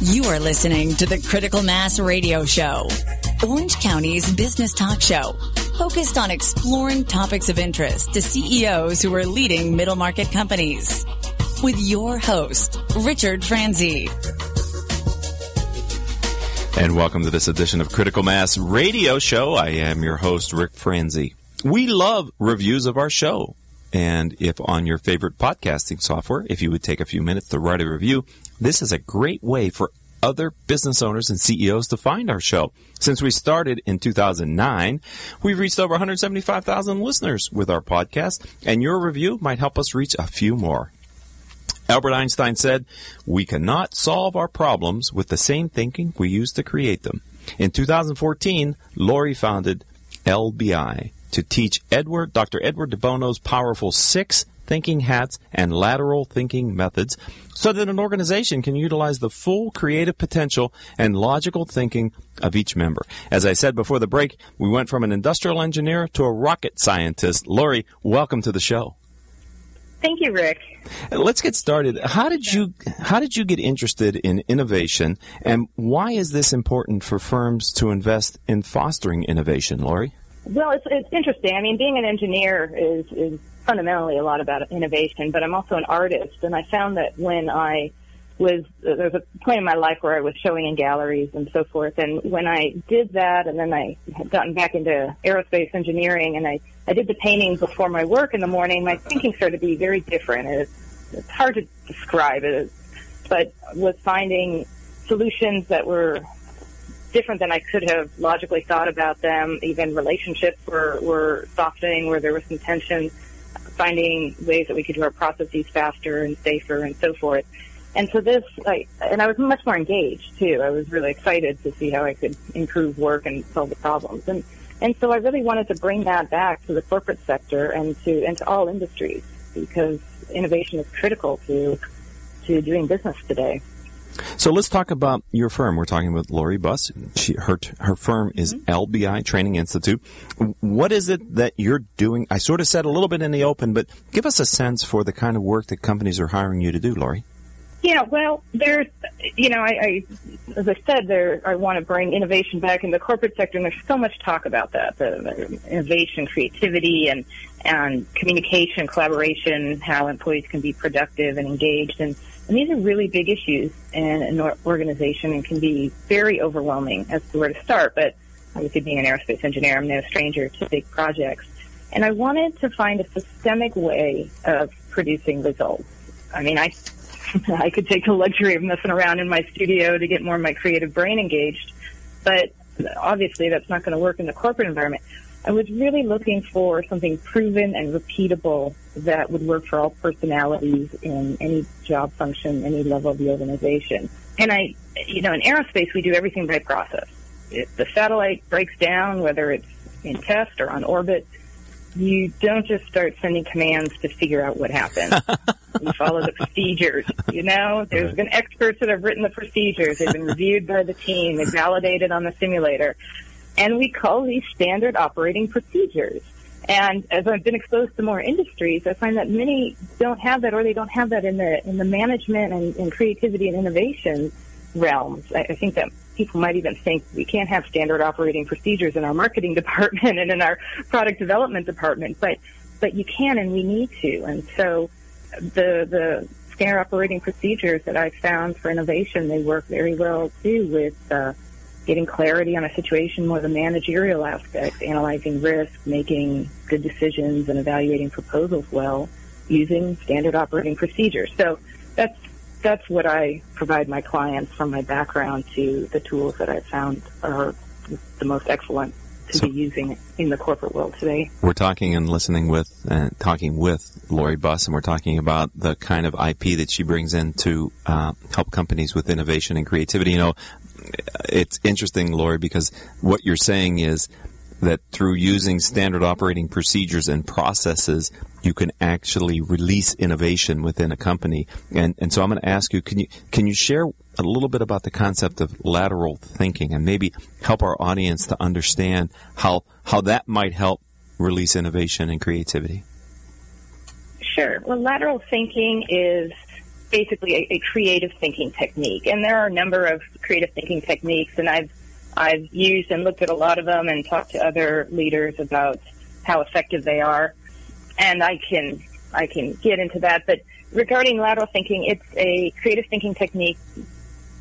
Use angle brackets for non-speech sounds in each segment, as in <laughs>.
You are listening to the Critical Mass Radio Show, Orange County's business talk show, focused on exploring topics of interest to CEOs who are leading middle market companies. With your host, Richard Franzi. And welcome to this edition of Critical Mass Radio Show. I am your host, Rick Franzi. We love reviews of our show. And if on your favorite podcasting software, if you would take a few minutes to write a review, this is a great way for other business owners and CEOs to find our show. Since we started in 2009, we've reached over 175,000 listeners with our podcast, and your review might help us reach a few more. Albert Einstein said, We cannot solve our problems with the same thinking we use to create them. In 2014, Laurie founded LBI to teach Edward, Dr. Edward de Bono's powerful six thinking hats and lateral thinking methods so that an organization can utilize the full creative potential and logical thinking of each member. As I said before the break, we went from an industrial engineer to a rocket scientist. Laurie, welcome to the show. Thank you, Rick. Let's get started. How did you how did you get interested in innovation and why is this important for firms to invest in fostering innovation, Laurie? Well, it's, it's interesting. I mean, being an engineer is, is fundamentally a lot about innovation, but I'm also an artist, and I found that when I was there was a point in my life where I was showing in galleries and so forth, and when I did that, and then I had gotten back into aerospace engineering, and I I did the paintings before my work in the morning. My thinking started to be very different. It's, it's hard to describe it, but was finding solutions that were different than I could have logically thought about them. Even relationships were, were softening where there was some tension, finding ways that we could do our processes faster and safer and so forth. And so this, I, and I was much more engaged too. I was really excited to see how I could improve work and solve the problems. And, and so I really wanted to bring that back to the corporate sector and to, and to all industries because innovation is critical to, to doing business today. So let's talk about your firm. We're talking with Laurie Buss. She, her her firm is mm-hmm. LBI Training Institute. What is it that you're doing? I sort of said a little bit in the open, but give us a sense for the kind of work that companies are hiring you to do, Laurie. Yeah, well, there's, you know, I, I as I said, there, I want to bring innovation back in the corporate sector, and there's so much talk about that, the, the innovation, creativity, and and communication, collaboration, how employees can be productive and engaged, and and these are really big issues in an organization and can be very overwhelming as to where to start. But obviously, being an aerospace engineer, I'm no stranger to big projects. And I wanted to find a systemic way of producing results. I mean, I <laughs> I could take the luxury of messing around in my studio to get more of my creative brain engaged, but obviously that's not going to work in the corporate environment. I was really looking for something proven and repeatable that would work for all personalities in any job function, any level of the organization. And I, you know, in aerospace, we do everything by process. If the satellite breaks down, whether it's in test or on orbit, you don't just start sending commands to figure out what happened. <laughs> you follow the procedures. You know, there's been experts that have written the procedures. They've been reviewed by the team. They're validated on the simulator. And we call these standard operating procedures. And as I've been exposed to more industries, I find that many don't have that, or they don't have that in the in the management and, and creativity and innovation realms. I, I think that people might even think we can't have standard operating procedures in our marketing <laughs> department and in our product development department, but but you can and we need to. And so the the standard operating procedures that I've found for innovation, they work very well too with uh, getting clarity on a situation more the managerial aspect, analyzing risk, making good decisions, and evaluating proposals well using standard operating procedures. So that's that's what I provide my clients from my background to the tools that I've found are the most excellent to so, be using in the corporate world today. We're talking and listening with, uh, talking with Laurie Buss, and we're talking about the kind of IP that she brings in to uh, help companies with innovation and creativity. You know, it's interesting, Laurie, because what you're saying is that through using standard operating procedures and processes, you can actually release innovation within a company. And and so I'm going to ask you, can you can you share a little bit about the concept of lateral thinking and maybe help our audience to understand how how that might help release innovation and creativity? Sure. Well, lateral thinking is basically a, a creative thinking technique. And there are a number of creative thinking techniques, and I've I've used and looked at a lot of them and talked to other leaders about how effective they are. And I can I can get into that, but regarding lateral thinking, it's a creative thinking technique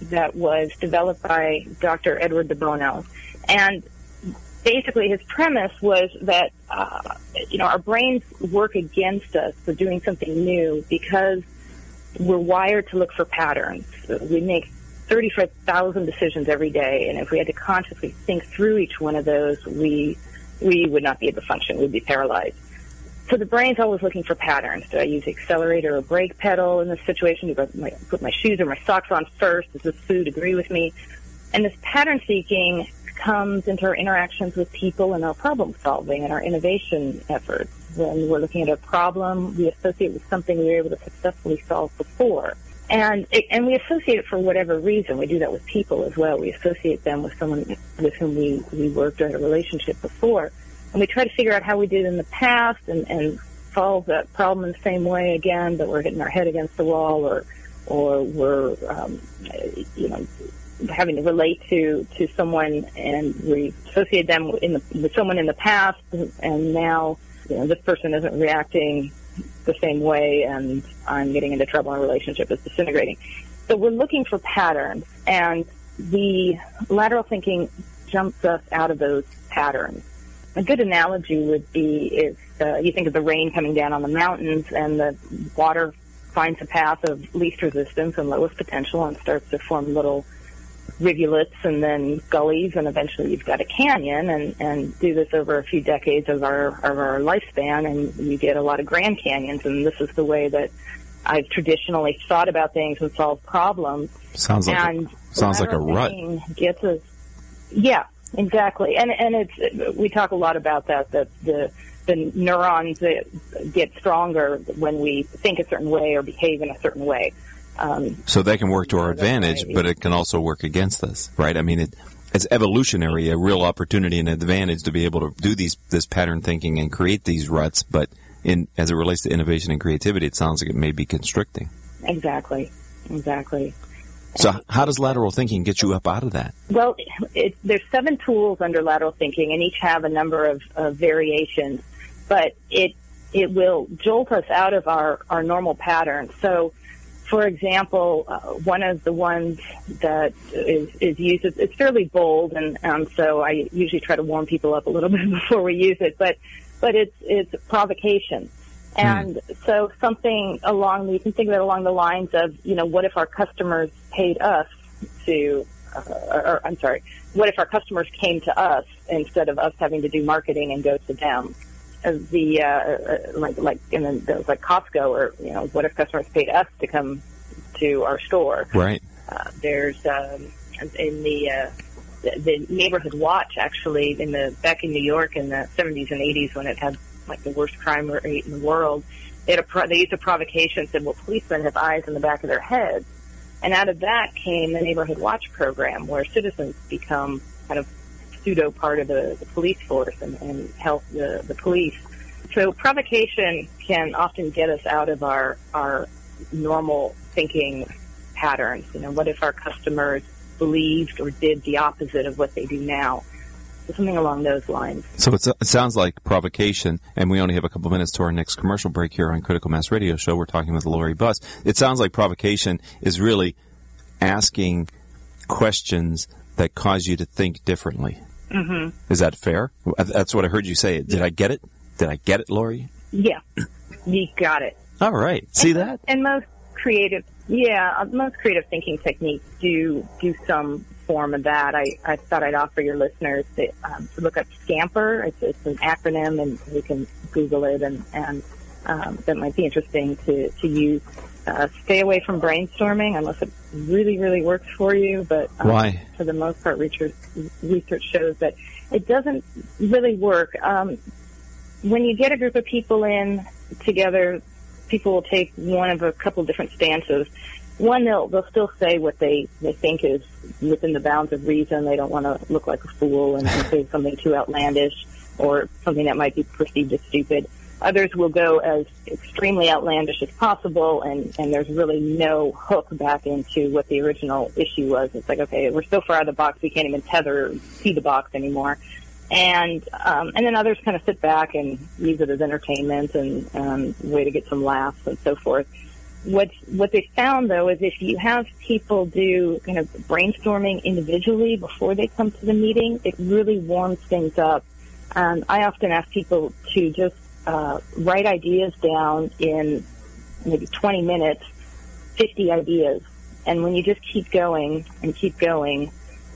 that was developed by Dr. Edward de Bono. And basically his premise was that, uh, you know, our brains work against us for doing something new because we're wired to look for patterns. We make 35,000 decisions every day, and if we had to consciously think through each one of those, we, we would not be able to function. We'd be paralyzed. So the brain's always looking for patterns. Do I use the accelerator or brake pedal in this situation? Do I put my shoes or my socks on first? Does this food agree with me? And this pattern seeking comes into our interactions with people and our problem solving and our innovation efforts. When we're looking at a problem, we associate with something we were able to successfully solve before. And and we associate it for whatever reason. We do that with people as well. We associate them with someone with whom we, we worked or had a relationship before and we try to figure out how we did in the past and, and solve that problem in the same way again, but we're hitting our head against the wall or or we're um, you know having to relate to to someone and we associate them in the, with someone in the past and now you know this person isn't reacting the same way and I'm getting into trouble and relationship is disintegrating. So we're looking for patterns and the lateral thinking jumps us out of those patterns a good analogy would be if uh, you think of the rain coming down on the mountains and the water finds a path of least resistance and lowest potential and starts to form little rivulets and then gullies and eventually you've got a canyon and, and do this over a few decades of our of our lifespan and you get a lot of grand canyons and this is the way that I've traditionally thought about things and solved problems. Sounds like and a, sounds like a rut. Gets us, yeah, Exactly, and and it's we talk a lot about that that the the neurons get stronger when we think a certain way or behave in a certain way. Um, so they can work to our advantage, but it can also work against us, right? I mean, it, it's evolutionary, a real opportunity and advantage to be able to do these this pattern thinking and create these ruts. But in as it relates to innovation and creativity, it sounds like it may be constricting. Exactly, exactly. So, how does lateral thinking get you up out of that? Well, it, there's seven tools under lateral thinking, and each have a number of, of variations. But it it will jolt us out of our our normal pattern. So, for example, uh, one of the ones that is, is used, it's, it's fairly bold, and um, so I usually try to warm people up a little <laughs> bit before we use it. But but it's it's provocation. Hmm. And so something along, you can think of it along the lines of, you know, what if our customers paid us to, uh, or, I'm sorry, what if our customers came to us instead of us having to do marketing and go to them? As the, uh, uh like, like, in the, like Costco or, you know, what if customers paid us to come to our store? Right. Uh, there's, um, in the, uh, the, the neighborhood watch actually in the back in New York in the 70s and 80s when it had like the worst crime rate in the world. They, had a pro- they used a provocation, said, well, policemen have eyes in the back of their heads. And out of that came the Neighborhood Watch program, where citizens become kind of pseudo part of the, the police force and, and help the, the police. So provocation can often get us out of our, our normal thinking patterns. You know, what if our customers believed or did the opposite of what they do now? something along those lines. So it sounds like provocation, and we only have a couple minutes to our next commercial break here on Critical Mass Radio Show. We're talking with Laurie Buss. It sounds like provocation is really asking questions that cause you to think differently. Mm-hmm. Is that fair? That's what I heard you say. Did I get it? Did I get it, Laurie? Yeah, you got it. All right. See and, that? And most creative, yeah, most creative thinking techniques do do some form of that, I, I thought I'd offer your listeners to, um, to look up Scamper. It's, it's an acronym, and you can Google it, and, and um, that might be interesting to, to use. Uh, stay away from brainstorming unless it really, really works for you. But um, why? For the most part, research research shows that it doesn't really work. Um, when you get a group of people in together, people will take one of a couple different stances one they'll they'll still say what they they think is within the bounds of reason. They don't want to look like a fool and, and say something too outlandish or something that might be perceived as stupid. Others will go as extremely outlandish as possible, and, and there's really no hook back into what the original issue was. It's like, okay, we're so far out of the box, we can't even tether, see the box anymore. And um, and then others kind of sit back and use it as entertainment and um, way to get some laughs and so forth. What what they found though is if you have people do kind of brainstorming individually before they come to the meeting, it really warms things up. Um, I often ask people to just uh, write ideas down in maybe 20 minutes, 50 ideas, and when you just keep going and keep going,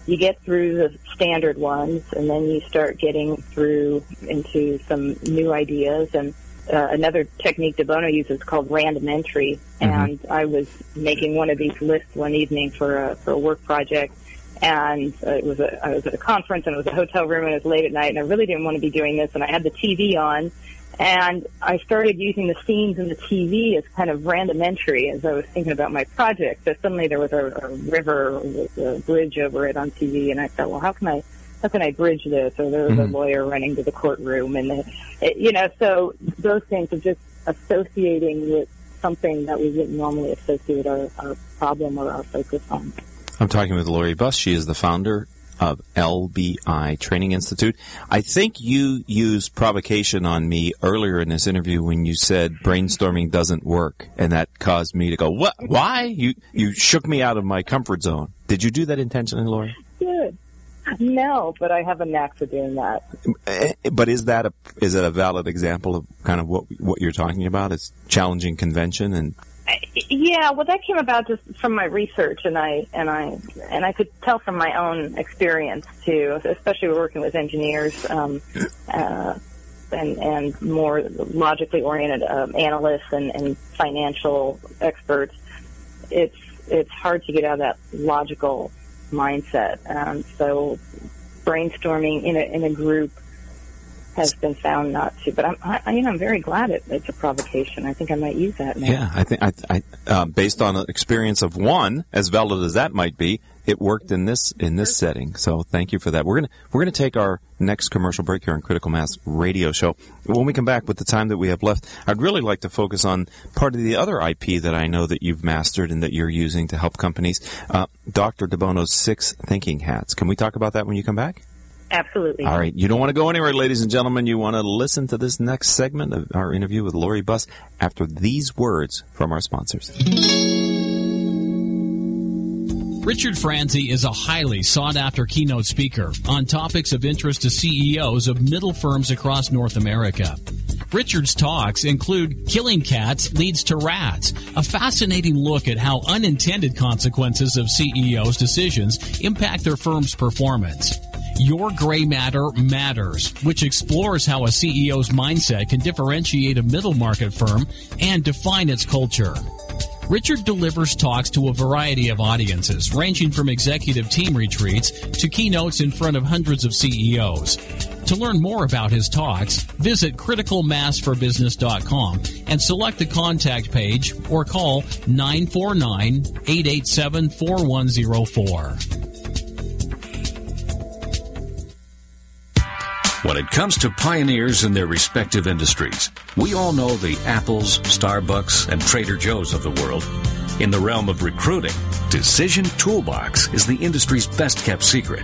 you get through the standard ones, and then you start getting through into some new ideas and uh, another technique de Bono uses called random entry. Mm-hmm. And I was making one of these lists one evening for a, for a work project. And uh, it was a, I was at a conference and it was a hotel room and it was late at night and I really didn't want to be doing this and I had the TV on and I started using the scenes in the TV as kind of random entry as I was thinking about my project. So suddenly there was a, a river with a bridge over it on TV and I thought, well, how can I how can I bridge this? Or there was mm-hmm. a lawyer running to the courtroom, and the, it, you know, so those things of just associating with something that we wouldn't normally associate our, our problem or our focus on. I'm talking with Laurie Buss. She is the founder of LBI Training Institute. I think you used provocation on me earlier in this interview when you said brainstorming doesn't work, and that caused me to go, "What? Why?" You you shook me out of my comfort zone. Did you do that intentionally, Laurie? Good. No, but I have a knack for doing that. Eh, but is that a is it a valid example of kind of what what you're talking about? It's challenging convention and yeah, well, that came about just from my research, and I and I and I could tell from my own experience too, especially working with engineers um, uh, and and more logically oriented um, analysts and, and financial experts. It's it's hard to get out of that logical mindset. Um, so brainstorming in a, in a group has been found not to. But I'm, I, you know, I'm very glad it, it's a provocation. I think I might use that now. Yeah, I think I, I uh, based on experience of one, as valid as that might be, it worked in this in this setting. So thank you for that. We're gonna we're gonna take our next commercial break here on Critical Mass Radio Show. When we come back with the time that we have left, I'd really like to focus on part of the other IP that I know that you've mastered and that you're using to help companies. Uh, Dr. de Bono's six thinking hats. Can we talk about that when you come back? Absolutely. All right. You don't want to go anywhere, ladies and gentlemen. You want to listen to this next segment of our interview with Laurie Buss after these words from our sponsors. Richard Franzi is a highly sought after keynote speaker on topics of interest to CEOs of middle firms across North America. Richard's talks include Killing Cats Leads to Rats, a fascinating look at how unintended consequences of CEOs' decisions impact their firm's performance. Your Gray Matter Matters, which explores how a CEO's mindset can differentiate a middle market firm and define its culture. Richard delivers talks to a variety of audiences, ranging from executive team retreats to keynotes in front of hundreds of CEOs. To learn more about his talks, visit criticalmassforbusiness.com and select the contact page or call 949 887 4104. When it comes to pioneers in their respective industries, we all know the Apples, Starbucks, and Trader Joe's of the world. In the realm of recruiting, Decision Toolbox is the industry's best kept secret.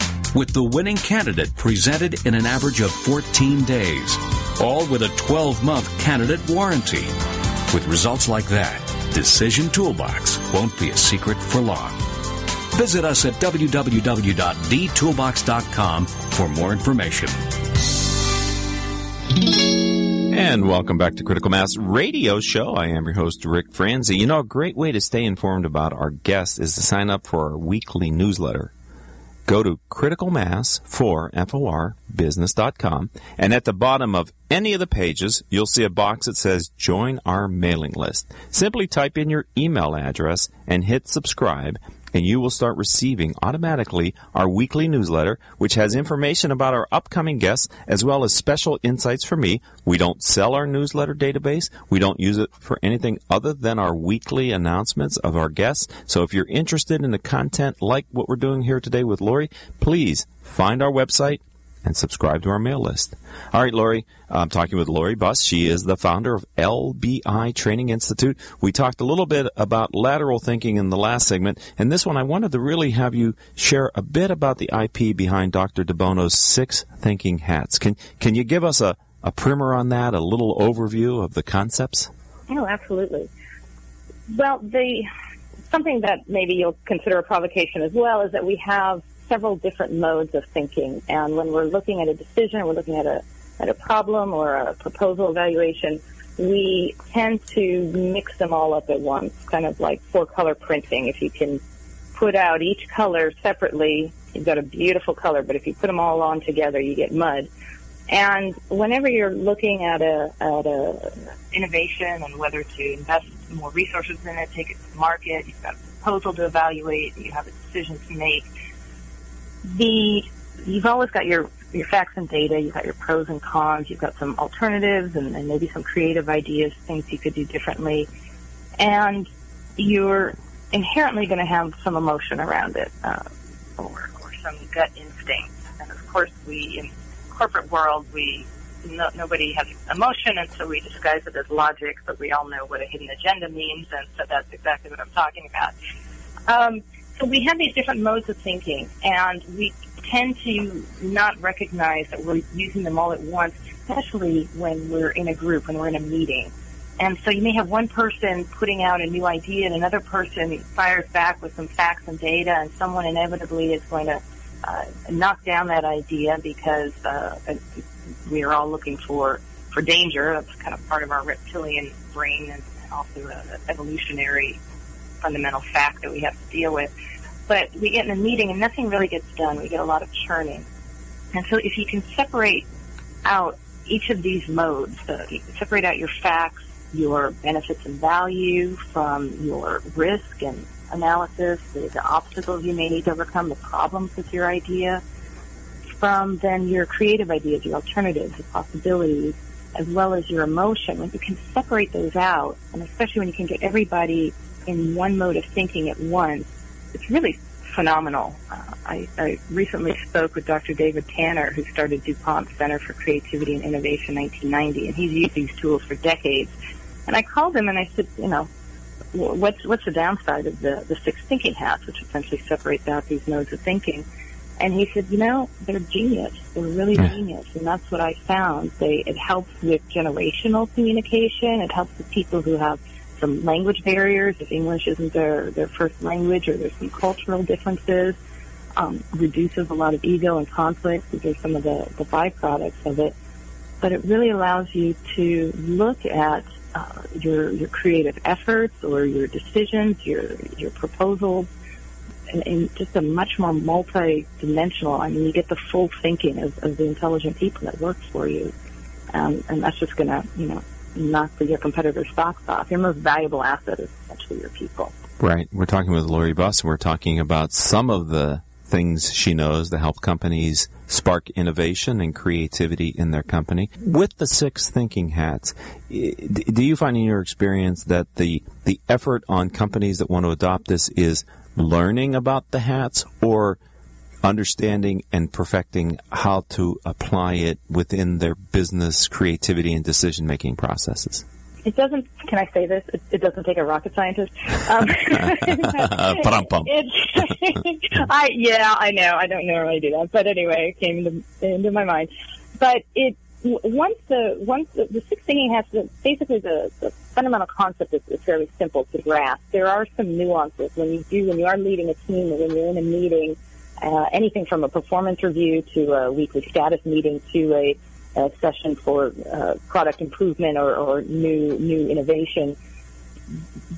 With the winning candidate presented in an average of 14 days. All with a 12 month candidate warranty. With results like that, Decision Toolbox won't be a secret for long. Visit us at www.dtoolbox.com for more information. And welcome back to Critical Mass Radio Show. I am your host, Rick Franzi. You know, a great way to stay informed about our guests is to sign up for our weekly newsletter. Go to criticalmass for FOR business.com and at the bottom of any of the pages you'll see a box that says join our mailing list. Simply type in your email address and hit subscribe and you will start receiving automatically our weekly newsletter, which has information about our upcoming guests as well as special insights from me. We don't sell our newsletter database. We don't use it for anything other than our weekly announcements of our guests. So if you're interested in the content like what we're doing here today with Laurie, please find our website, and subscribe to our mail list. All right, Laurie, I'm talking with Laurie Buss. She is the founder of LBI Training Institute. We talked a little bit about lateral thinking in the last segment, and this one I wanted to really have you share a bit about the IP behind Dr. de Bono's six thinking hats. Can can you give us a, a primer on that, a little overview of the concepts? Oh, absolutely. Well, the something that maybe you'll consider a provocation as well is that we have several different modes of thinking. And when we're looking at a decision, we're looking at a, at a problem or a proposal evaluation, we tend to mix them all up at once, kind of like four color printing. If you can put out each color separately, you've got a beautiful color, but if you put them all on together, you get mud. And whenever you're looking at a, at a innovation and whether to invest more resources in it, take it to market, you've got a proposal to evaluate, you have a decision to make, the you've always got your your facts and data, you've got your pros and cons, you've got some alternatives and, and maybe some creative ideas, things you could do differently, and you're inherently going to have some emotion around it uh, or, or some gut instinct. And of course, we in corporate world we no, nobody has emotion, and so we disguise it as logic. But we all know what a hidden agenda means, and so that's exactly what I'm talking about. Um, so we have these different modes of thinking, and we tend to not recognize that we're using them all at once, especially when we're in a group, when we're in a meeting. And so you may have one person putting out a new idea and another person fires back with some facts and data and someone inevitably is going to uh, knock down that idea because uh, we are all looking for, for danger. That's kind of part of our reptilian brain and also an evolutionary fundamental fact that we have to deal with. But we get in a meeting and nothing really gets done. We get a lot of churning. And so if you can separate out each of these modes, uh, separate out your facts, your benefits and value from your risk and analysis, the, the obstacles you may need to overcome, the problems with your idea, from then your creative ideas, your alternatives, the possibilities, as well as your emotion. When you can separate those out, and especially when you can get everybody in one mode of thinking at once, it's really phenomenal. Uh, I, I recently spoke with Dr. David Tanner, who started DuPont Center for Creativity and Innovation in 1990, and he's used these tools for decades. And I called him and I said, you know, what's what's the downside of the the six thinking hats, which essentially separates out these modes of thinking? And he said, you know, they're genius. They're really genius, and that's what I found. They it helps with generational communication. It helps with people who have some language barriers if English isn't their, their first language or there's some cultural differences. Um, reduces a lot of ego and conflict. These are some of the, the byproducts of it. But it really allows you to look at uh, your your creative efforts or your decisions, your your proposals, in, in just a much more multi-dimensional. I mean, you get the full thinking of, of the intelligent people that work for you, um, and that's just going to you know knock your competitor's stocks off. Your most valuable asset is essentially your people. Right. We're talking with Laurie Buss, and we're talking about some of the things she knows to help companies spark innovation and creativity in their company. With the six thinking hats, do you find in your experience that the the effort on companies that want to adopt this is learning about the hats or understanding and perfecting how to apply it within their business creativity and decision making processes? It doesn't. Can I say this? It, it doesn't take a rocket scientist. Um, <laughs> <laughs> <laughs> I yeah, I know. I don't normally do that, but anyway, it came into, into my mind. But it once the once the, the six thinking has to basically the, the fundamental concept is, is fairly simple to grasp. There are some nuances when you do when you are leading a team or when you're in a meeting uh, anything from a performance review to a weekly status meeting to a, a session for uh, product improvement or, or new new innovation.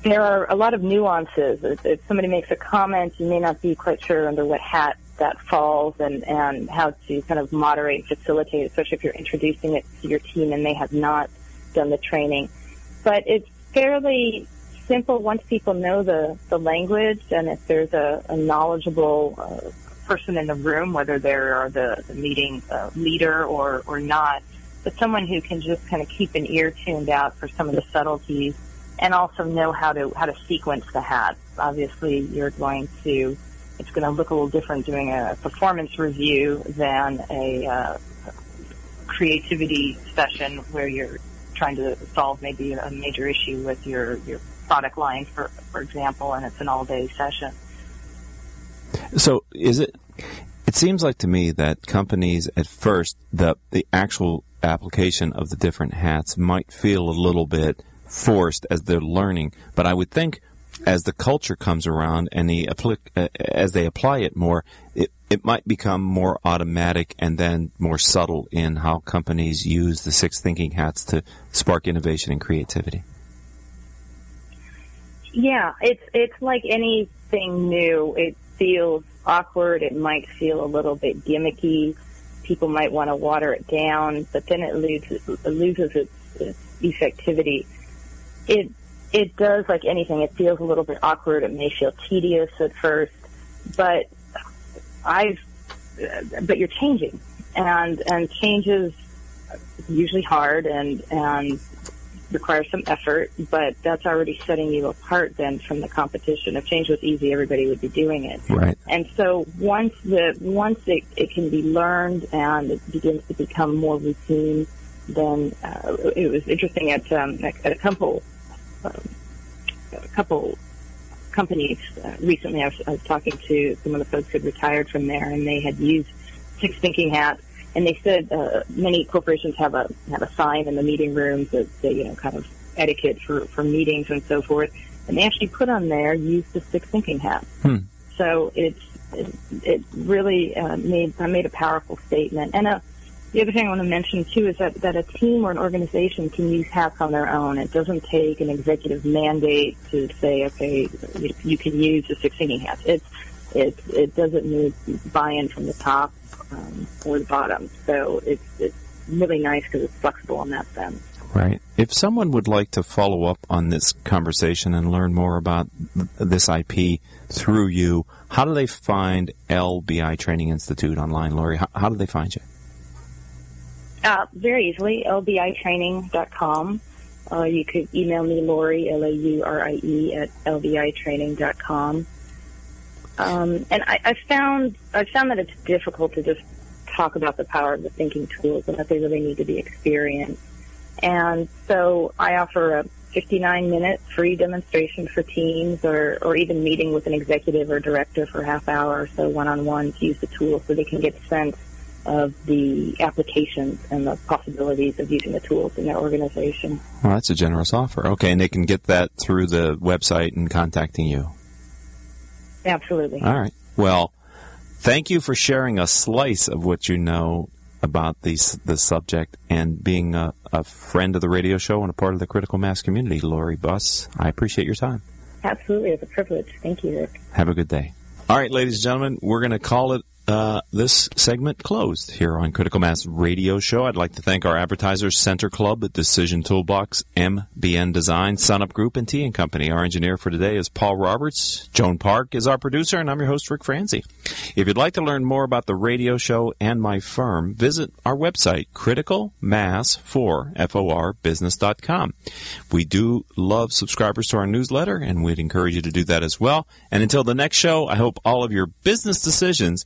There are a lot of nuances. If, somebody makes a comment, you may not be quite sure under what hat that falls and, and how to kind of moderate, facilitate, especially if you're introducing it to your team and they have not done the training. But it's fairly simple once people know the, the language and if there's a, a knowledgeable uh, person in the room, whether they're the, the meeting uh, leader or, or not, but someone who can just kind of keep an ear tuned out for some of the subtleties and also know how to how to sequence the hats. Obviously, you're going to it's going to look a little different doing a performance review than a uh, creativity session where you're trying to solve maybe a major issue with your your product line, for for example, and it's an all day session. So, is it? It seems like to me that companies at first the the actual application of the different hats might feel a little bit forced as they're learning, but I would think as the culture comes around and the as they apply it more, it, it might become more automatic and then more subtle in how companies use the six thinking hats to spark innovation and creativity. Yeah, it's it's like anything new. It feels awkward. It might feel a little bit gimmicky. People might want to water it down, but then it loses loses its, its effectivity. It it does like anything. It feels a little bit awkward. It may feel tedious at first, but I've, but you're changing and, and change is usually hard and, and requires some effort, but that's already setting you apart then from the competition. If change was easy, everybody would be doing it. Right. And so once the, once it, it can be learned and it begins to become more routine, then uh, it was interesting at, um, at a couple a couple companies uh, recently. I was, I was talking to some of the folks who had retired from there, and they had used Six Thinking Hat, and they said uh, many corporations have a have a sign in the meeting rooms that say, you know kind of etiquette for for meetings and so forth, and they actually put on there use the Six Thinking Hat. Hmm. So it's it, it really uh, made made a powerful statement and a the other thing I want to mention too is that, that a team or an organization can use hats on their own. It doesn't take an executive mandate to say, okay, you, you can use the six thinking hats. It's, it, it doesn't need buy-in from the top um, or the bottom. So it's, it's really nice because it's flexible in that sense. Right. If someone would like to follow up on this conversation and learn more about this IP through you, how do they find LBI Training Institute online, Laurie? How, how do they find you? Uh, very easily, lbitraining.com. Uh, you could email me, Laurie, L-A-U-R-I-E, at lbitraining.com. Um, and I, I found I found that it's difficult to just talk about the power of the thinking tools and that they really need to be experienced. And so I offer a 59 minute free demonstration for teams or, or even meeting with an executive or director for a half hour or so one on one to use the tool so they can get a sense of the applications and the possibilities of using the tools in their organization. Well, that's a generous offer. Okay, and they can get that through the website and contacting you. Absolutely. All right. Well, thank you for sharing a slice of what you know about these, the subject and being a, a friend of the radio show and a part of the critical mass community, Laurie Buss. I appreciate your time. Absolutely. It's a privilege. Thank you, Rick. Have a good day. All right, ladies and gentlemen, we're going to call it uh, this segment closed here on Critical Mass Radio Show. I'd like to thank our advertisers, Center Club, Decision Toolbox, MBN Design, Sunup Group, and T & Company. Our engineer for today is Paul Roberts. Joan Park is our producer, and I'm your host, Rick Franzi. If you'd like to learn more about the radio show and my firm, visit our website, criticalmass4, We do love subscribers to our newsletter, and we'd encourage you to do that as well. And until the next show, I hope all of your business decisions